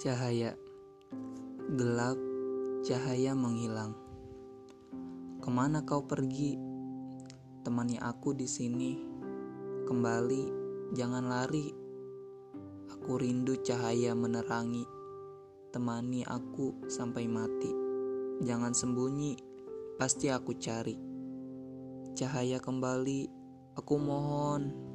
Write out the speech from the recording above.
Cahaya gelap, cahaya menghilang. Ke mana kau pergi? Temani aku di sini. Kembali, jangan lari. Aku rindu cahaya menerangi. Temani aku sampai mati. Jangan sembunyi, pasti aku cari. Cahaya kembali, aku mohon.